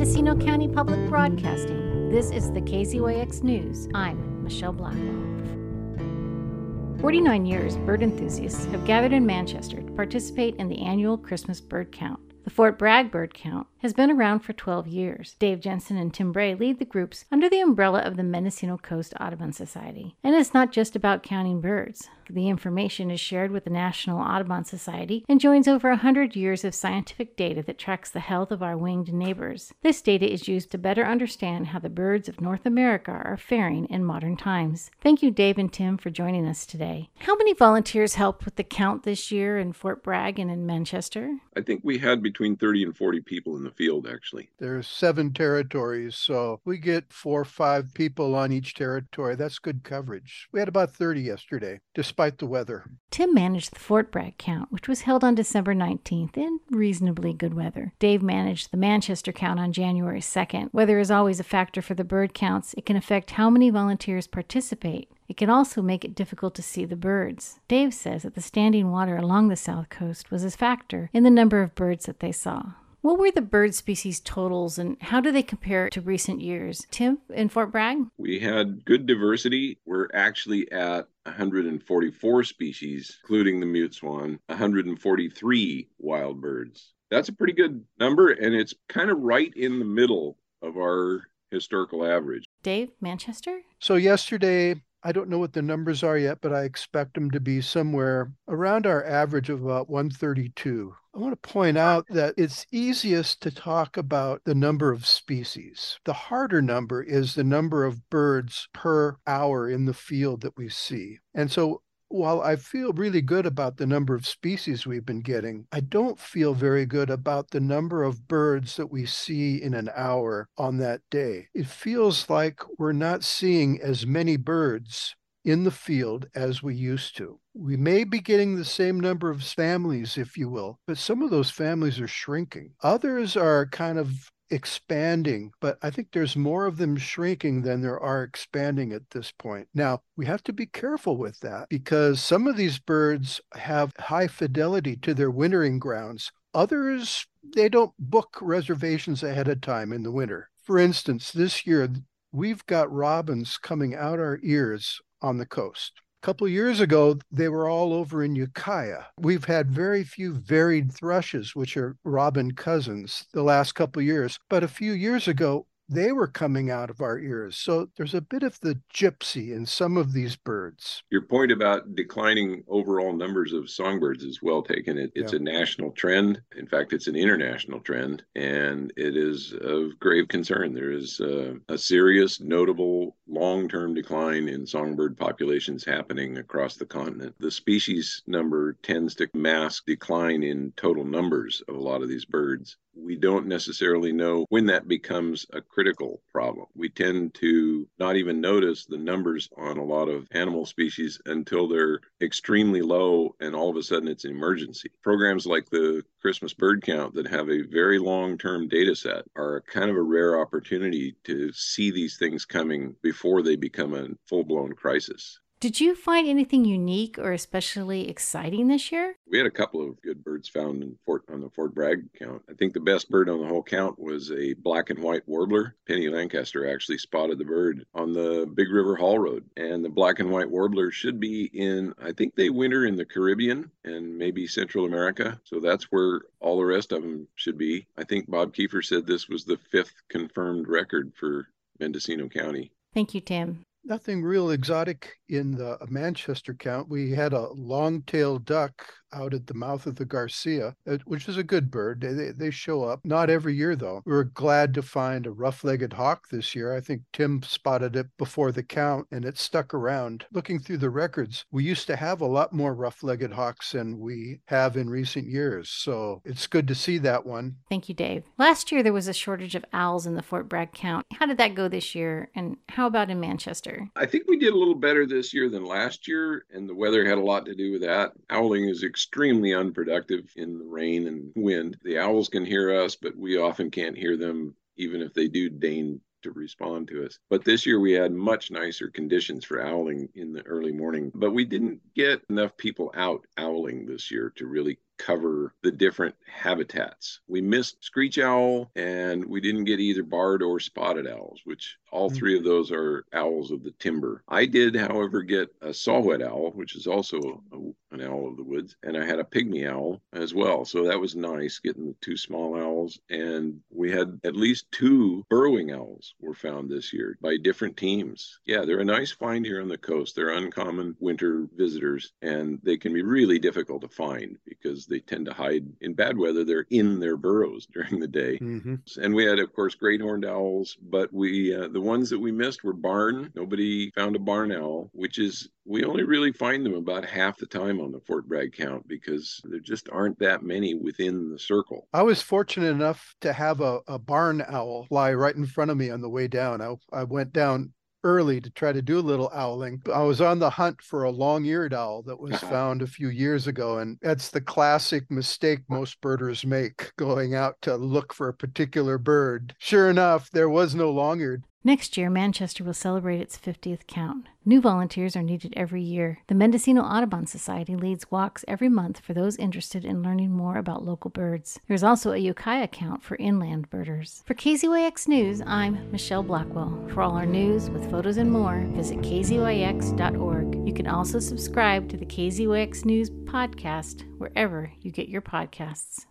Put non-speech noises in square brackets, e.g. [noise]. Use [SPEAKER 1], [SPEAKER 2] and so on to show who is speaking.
[SPEAKER 1] Mendocino County Public Broadcasting, this is the KZYX News. I'm Michelle Blackwell. 49 years, bird enthusiasts have gathered in Manchester to participate in the annual Christmas bird count. The Fort Bragg bird count has been around for 12 years. Dave Jensen and Tim Bray lead the groups under the umbrella of the Mendocino Coast Audubon Society. And it's not just about counting birds. The information is shared with the National Audubon Society and joins over 100 years of scientific data that tracks the health of our winged neighbors. This data is used to better understand how the birds of North America are faring in modern times. Thank you, Dave and Tim, for joining us today. How many volunteers helped with the count this year in Fort Bragg and in Manchester?
[SPEAKER 2] I think we had between 30 and 40 people in the field, actually.
[SPEAKER 3] There's seven territories, so we get four or five people on each territory. That's good coverage. We had about 30 yesterday, despite the weather.
[SPEAKER 1] Tim managed the Fort Bragg count, which was held on December 19th in reasonably good weather. Dave managed the Manchester count on January 2nd. Weather is always a factor for the bird counts. It can affect how many volunteers participate. It can also make it difficult to see the birds. Dave says that the standing water along the south coast was a factor in the number of birds that they saw. What were the bird species totals and how do they compare to recent years? Tim, in Fort Bragg?
[SPEAKER 2] We had good diversity. We're actually at 144 species, including the mute swan, 143 wild birds. That's a pretty good number, and it's kind of right in the middle of our historical average.
[SPEAKER 1] Dave, Manchester?
[SPEAKER 3] So, yesterday, I don't know what the numbers are yet, but I expect them to be somewhere around our average of about 132. I want to point out that it's easiest to talk about the number of species. The harder number is the number of birds per hour in the field that we see. And so while I feel really good about the number of species we've been getting, I don't feel very good about the number of birds that we see in an hour on that day. It feels like we're not seeing as many birds in the field as we used to. We may be getting the same number of families, if you will, but some of those families are shrinking. Others are kind of expanding, but I think there's more of them shrinking than there are expanding at this point. Now, we have to be careful with that because some of these birds have high fidelity to their wintering grounds. Others, they don't book reservations ahead of time in the winter. For instance, this year, we've got robins coming out our ears on the coast. A couple years ago, they were all over in Ukiah. We've had very few varied thrushes, which are robin cousins, the last couple years. But a few years ago, they were coming out of our ears. So there's a bit of the gypsy in some of these birds.
[SPEAKER 2] Your point about declining overall numbers of songbirds is well taken. It, it's yeah. a national trend. In fact, it's an international trend, and it is of grave concern. There is uh, a serious, notable, long term decline in songbird populations happening across the continent. The species number tends to mask decline in total numbers of a lot of these birds we don't necessarily know when that becomes a critical problem. We tend to not even notice the numbers on a lot of animal species until they're extremely low and all of a sudden it's an emergency. Programs like the Christmas bird count that have a very long term data set are kind of a rare opportunity to see these things coming before they become a full blown crisis.
[SPEAKER 1] Did you find anything unique or especially exciting this year?
[SPEAKER 2] We had a couple of good birds found in Fort on the Fort Bragg count. I think the best bird on the whole count was a black and white warbler. Penny Lancaster actually spotted the bird on the Big River Haul Road. And the black and white warbler should be in I think they winter in the Caribbean and maybe Central America. So that's where all the rest of them should be. I think Bob Keiffer said this was the fifth confirmed record for Mendocino County.
[SPEAKER 1] Thank you, Tim
[SPEAKER 3] nothing real exotic in the Manchester count. We had a long-tailed duck out at the mouth of the Garcia, uh, which is a good bird. They, they show up. Not every year, though. We were glad to find a rough legged hawk this year. I think Tim spotted it before the count and it stuck around. Looking through the records, we used to have a lot more rough legged hawks than we have in recent years. So it's good to see that one.
[SPEAKER 1] Thank you, Dave. Last year, there was a shortage of owls in the Fort Bragg count. How did that go this year? And how about in Manchester?
[SPEAKER 2] I think we did a little better this year than last year, and the weather had a lot to do with that. Owling is extremely unproductive in the rain and wind. The owls can hear us, but we often can't hear them, even if they do deign to respond to us. But this year we had much nicer conditions for owling in the early morning, but we didn't get enough people out owling this year to really cover the different habitats. We missed screech owl and we didn't get either barred or spotted owls, which all hmm. three of those are owls of the timber. I did, however, get a saw-whet owl, which is also a, an owl of the woods, and I had a pygmy owl as well. So that was nice getting the two small owls. And we had at least two burrowing owls were found this year by different teams. Yeah, they're a nice find here on the coast. They're uncommon winter visitors, and they can be really difficult to find because they tend to hide in bad weather. They're in their burrows [laughs] during the day. Mm-hmm. And we had, of course, great horned owls, but we uh, the ones that we missed were barn. Nobody found a barn owl, which is we only really find them about half the time on the Fort Bragg count because there just aren't that many within the circle.
[SPEAKER 3] I was fortunate enough to have a, a barn owl fly right in front of me on the way down. I, I went down early to try to do a little owling. I was on the hunt for a long eared owl that was uh-huh. found a few years ago. And that's the classic mistake most birders make going out to look for a particular bird. Sure enough, there was no long eared.
[SPEAKER 1] Next year, Manchester will celebrate its 50th count. New volunteers are needed every year. The Mendocino Audubon Society leads walks every month for those interested in learning more about local birds. There's also a Ukiah count for inland birders. For KZYX News, I'm Michelle Blackwell. For all our news with photos and more, visit kzyx.org. You can also subscribe to the KZYX News podcast wherever you get your podcasts.